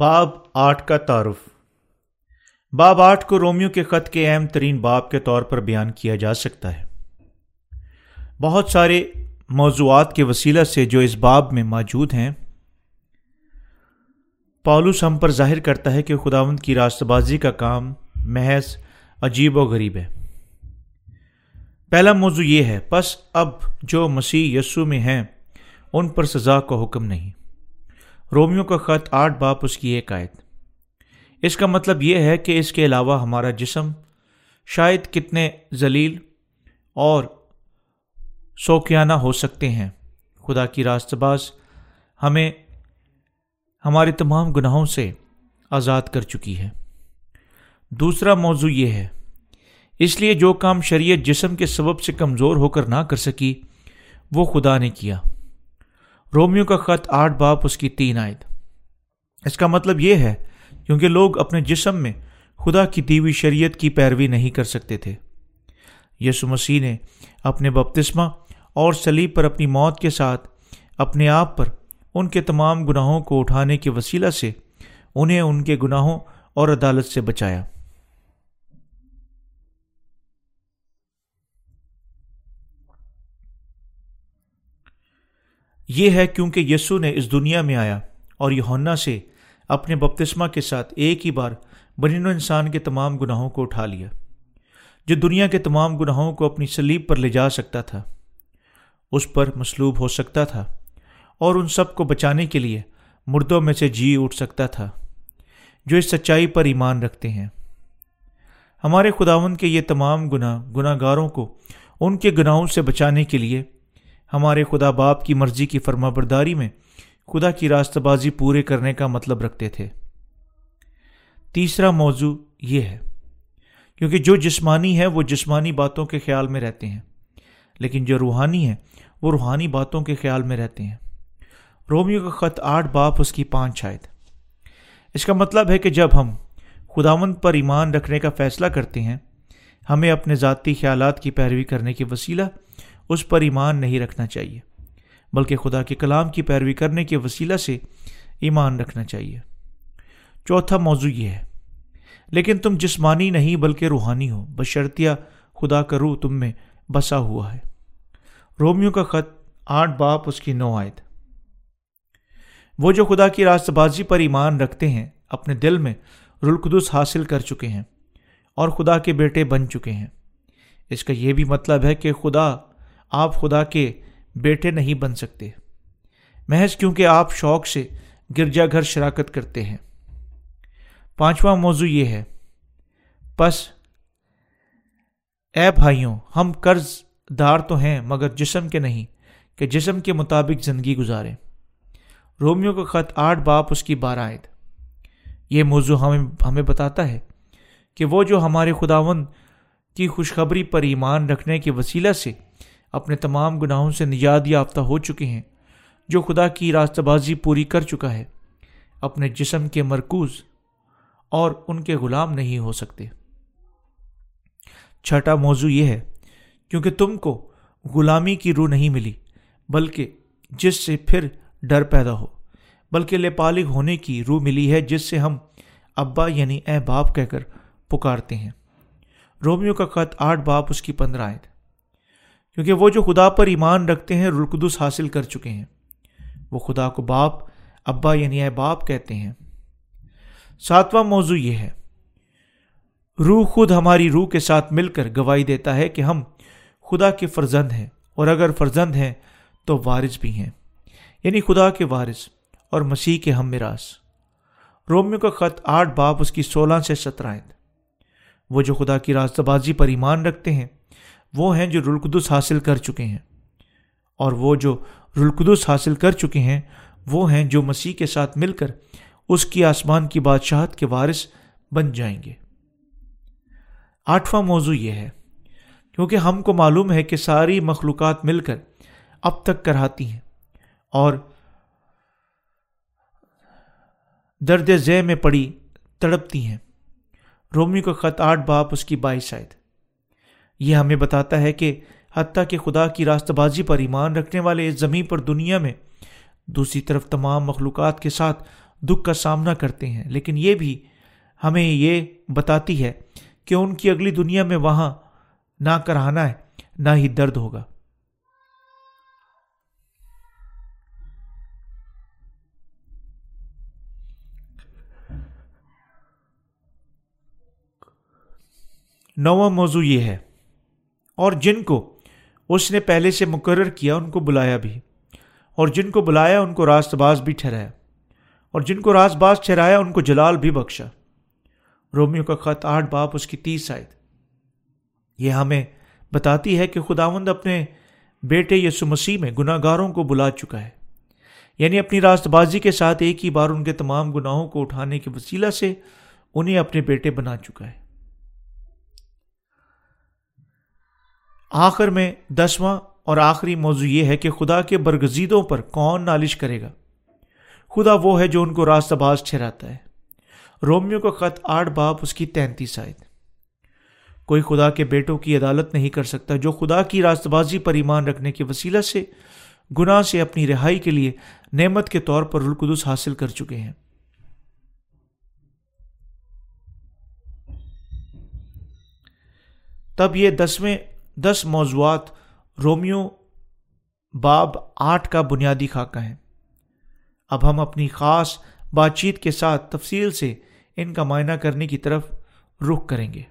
باب آٹھ کا تعارف۔ باب آٹھ کو رومیو کے خط کے اہم ترین باب کے طور پر بیان کیا جا سکتا ہے۔ بہت سارے موضوعات کے وسیلہ سے جو اس باب میں موجود ہیں پالوس ہم پر ظاہر کرتا ہے کہ خداوند کی راست بازی کا کام محض عجیب و غریب ہے۔ پہلا موضوع یہ ہے، پس اب جو مسیح یسو میں ہیں، ان پر سزا کا حکم نہیں۔ رومیو کا خط آٹھ باپ اس کی ایک آیت۔ اس کا مطلب یہ ہے کہ اس کے علاوہ ہمارا جسم شاید کتنے ذلیل اور سوکیانہ ہو سکتے ہیں۔ خدا کی راست باز ہمیں ہمارے تمام گناہوں سے آزاد کر چکی ہے۔ دوسرا موضوع یہ ہے، اس لیے جو کام شریعت جسم کے سبب سے کمزور ہو کر نہ کر سکی، وہ خدا نے کیا۔ رومیو کا خط آٹھ باپ اس کی تین آئد اس کا مطلب یہ ہے، کیونکہ لوگ اپنے جسم میں خدا کی دیوی شریعت کی پیروی نہیں کر سکتے تھے۔ یسو مسیح نے اپنے بپتسمہ اور سلیب پر اپنی موت کے ساتھ اپنے آپ پر ان کے تمام گناہوں کو اٹھانے کے وسیلہ سے انہیں ان کے گناہوں اور عدالت سے بچایا۔ یہ ہے کیونکہ یسو نے اس دنیا میں آیا اور یہ سے اپنے بپتسمہ کے ساتھ ایک ہی بار بنین و انسان کے تمام گناہوں کو اٹھا لیا، جو دنیا کے تمام گناہوں کو اپنی سلیب پر لے جا سکتا تھا۔ اس پر مصلوب ہو سکتا تھا اور ان سب کو بچانے کے لیے مردوں میں سے جی اٹھ سکتا تھا، جو اس سچائی پر ایمان رکھتے ہیں۔ ہمارے خداون کے یہ تمام گناہ گناہ گاروں کو ان کے گناہوں سے بچانے کے لیے ہمارے خدا باپ کی مرضی کی فرما برداری میں خدا کی راست بازی پورے کرنے کا مطلب رکھتے تھے۔ تیسرا موضوع یہ ہے، کیونکہ جو جسمانی ہے وہ جسمانی باتوں کے خیال میں رہتے ہیں، لیکن جو روحانی ہے وہ روحانی باتوں کے خیال میں رہتے ہیں۔ رومیو کا خط آٹھ، باپ اس کی پانچ شاید اس کا مطلب ہے کہ جب ہم خداون پر ایمان رکھنے کا فیصلہ کرتے ہیں، ہمیں اپنے ذاتی خیالات کی پیروی کرنے کے وسیلہ اس پر ایمان نہیں رکھنا چاہیے، بلکہ خدا کے کلام کی پیروی کرنے کے وسیلہ سے ایمان رکھنا چاہیے۔ چوتھا موضوع یہ ہے، لیکن تم جسمانی نہیں بلکہ روحانی ہو۔ بشرطیہ خدا کا روح تم میں بسا ہوا ہے۔ رومیو کا خط آٹھ باپ اس کی نو آیت۔ وہ جو خدا کی راست بازی پر ایمان رکھتے ہیں، اپنے دل میں رلقدس حاصل کر چکے ہیں اور خدا کے بیٹے بن چکے ہیں۔ اس کا یہ بھی مطلب ہے کہ خدا آپ خدا کے بیٹے نہیں بن سکتے۔ محض کیونکہ آپ شوق سے گرجا گھر شراکت کرتے ہیں۔ پانچواں موضوع یہ ہے۔ پس، اے بھائیوں، ہم قرض دار تو ہیں مگر جسم کے نہیں، کہ جسم کے مطابق زندگی گزاریں۔ رومیو کا خط آٹھ، باپ اس کی بارآد یہ موضوع ہمیں ہمیں بتاتا ہے کہ وہ جو ہمارے خداون کی خوشخبری پر ایمان رکھنے کے وسیلہ سے اپنے تمام گناہوں سے نجات یافتہ ہو چکے ہیں، جو خدا کی راستہ بازی پوری کر چکا ہے۔ اپنے جسم کے مرکوز اور ان کے غلام نہیں ہو سکتے۔ چھٹا موضوع یہ ہے، کیونکہ تم کو غلامی کی روح نہیں ملی، بلکہ جس سے پھر ڈر پیدا ہو، بلکہ لپالغ ہونے کی روح ملی ہے، جس سے ہم ابا یعنی اے باپ کہہ کر پکارتے ہیں۔ رومیو کا خط آٹھ باپ اس کی پندرہ آئے کیونکہ وہ جو خدا پر ایمان رکھتے ہیں رلقدس حاصل کر چکے ہیں۔ وہ خدا کو باپ، ابا یعنی اے باپ کہتے ہیں۔ ساتواں موضوع یہ ہے۔ روح خود ہماری روح کے ساتھ مل کر گواہی دیتا ہے کہ ہم خدا کے فرزند ہیں، اور اگر فرزند ہیں تو وارث بھی ہیں۔ یعنی خدا کے وارث اور مسیح کے ہم مراث رومیو کا خط آٹھ، باپ اس کی سولہ سے سترہ وہ جو خدا کی راستہ بازی پر ایمان رکھتے ہیں وہ ہیں جو رلقدس حاصل کر چکے ہیں۔ اور وہ جو رلقدس حاصل کر چکے ہیں، وہ ہیں جو مسیح کے ساتھ مل کر اس کی آسمان کی بادشاہت کے وارث بن جائیں گے۔ آٹھواں موضوع یہ ہے، کیونکہ ہم کو معلوم ہے کہ ساری مخلوقات مل کر اب تک کراتی ہیں۔ اور درد ذہ میں پڑی، تڑپتی ہیں۔ رومی کا خط آٹھ باپ اس کی بائیس شاید یہ ہمیں بتاتا ہے کہ حتیٰ کہ خدا کی راست بازی پر ایمان رکھنے والے اس زمین پر دنیا میں دوسری طرف تمام مخلوقات کے ساتھ دکھ کا سامنا کرتے ہیں۔ لیکن یہ بھی ہمیں یہ بتاتی ہے کہ ان کی اگلی دنیا میں وہاں نہ کرانا ہے، نہ ہی درد ہوگا۔ نواں موضوع یہ ہے۔ اور جن کو اس نے پہلے سے مقرر کیا، ان کو بلایا بھی۔ اور جن کو بلایا، ان کو راست باز بھی ٹھہرایا۔ اور جن کو راست باز ٹھہرایا، ان کو جلال بھی بخشا۔ رومیو کا خط آٹھ، باپ اس کی تیس آئے یہ ہمیں بتاتی ہے کہ خداوند اپنے بیٹے یسو مسیح میں گناہ گاروں کو بلا چکا ہے۔ یعنی اپنی راست بازی کے ساتھ ایک ہی بار ان کے تمام گناہوں کو اٹھانے کے وسیلہ سے انہیں اپنے بیٹے بنا چکا ہے۔ آخر میں دسواں اور آخری موضوع یہ ہے کہ خدا کے برگزیدوں پر کون نالش کرے گا؟ خدا وہ ہے جو ان کو راست باز ٹھہراتا ہے۔ رومیو کا خط آٹھ باپ اس کی تینتیس آئے کوئی خدا کے بیٹوں کی عدالت نہیں کر سکتا جو خدا کی راست بازی پر ایمان رکھنے کے وسیلہ سے گناہ سے اپنی رہائی کے لیے نعمت کے طور پر رلقدس حاصل کر چکے ہیں۔ تب یہ دسویں دس موضوعات رومیو باب آٹھ کا بنیادی خاکہ ہیں۔ اب ہم اپنی خاص بات چیت کے ساتھ تفصیل سے ان کا معائنہ کرنے کی طرف رخ کریں گے۔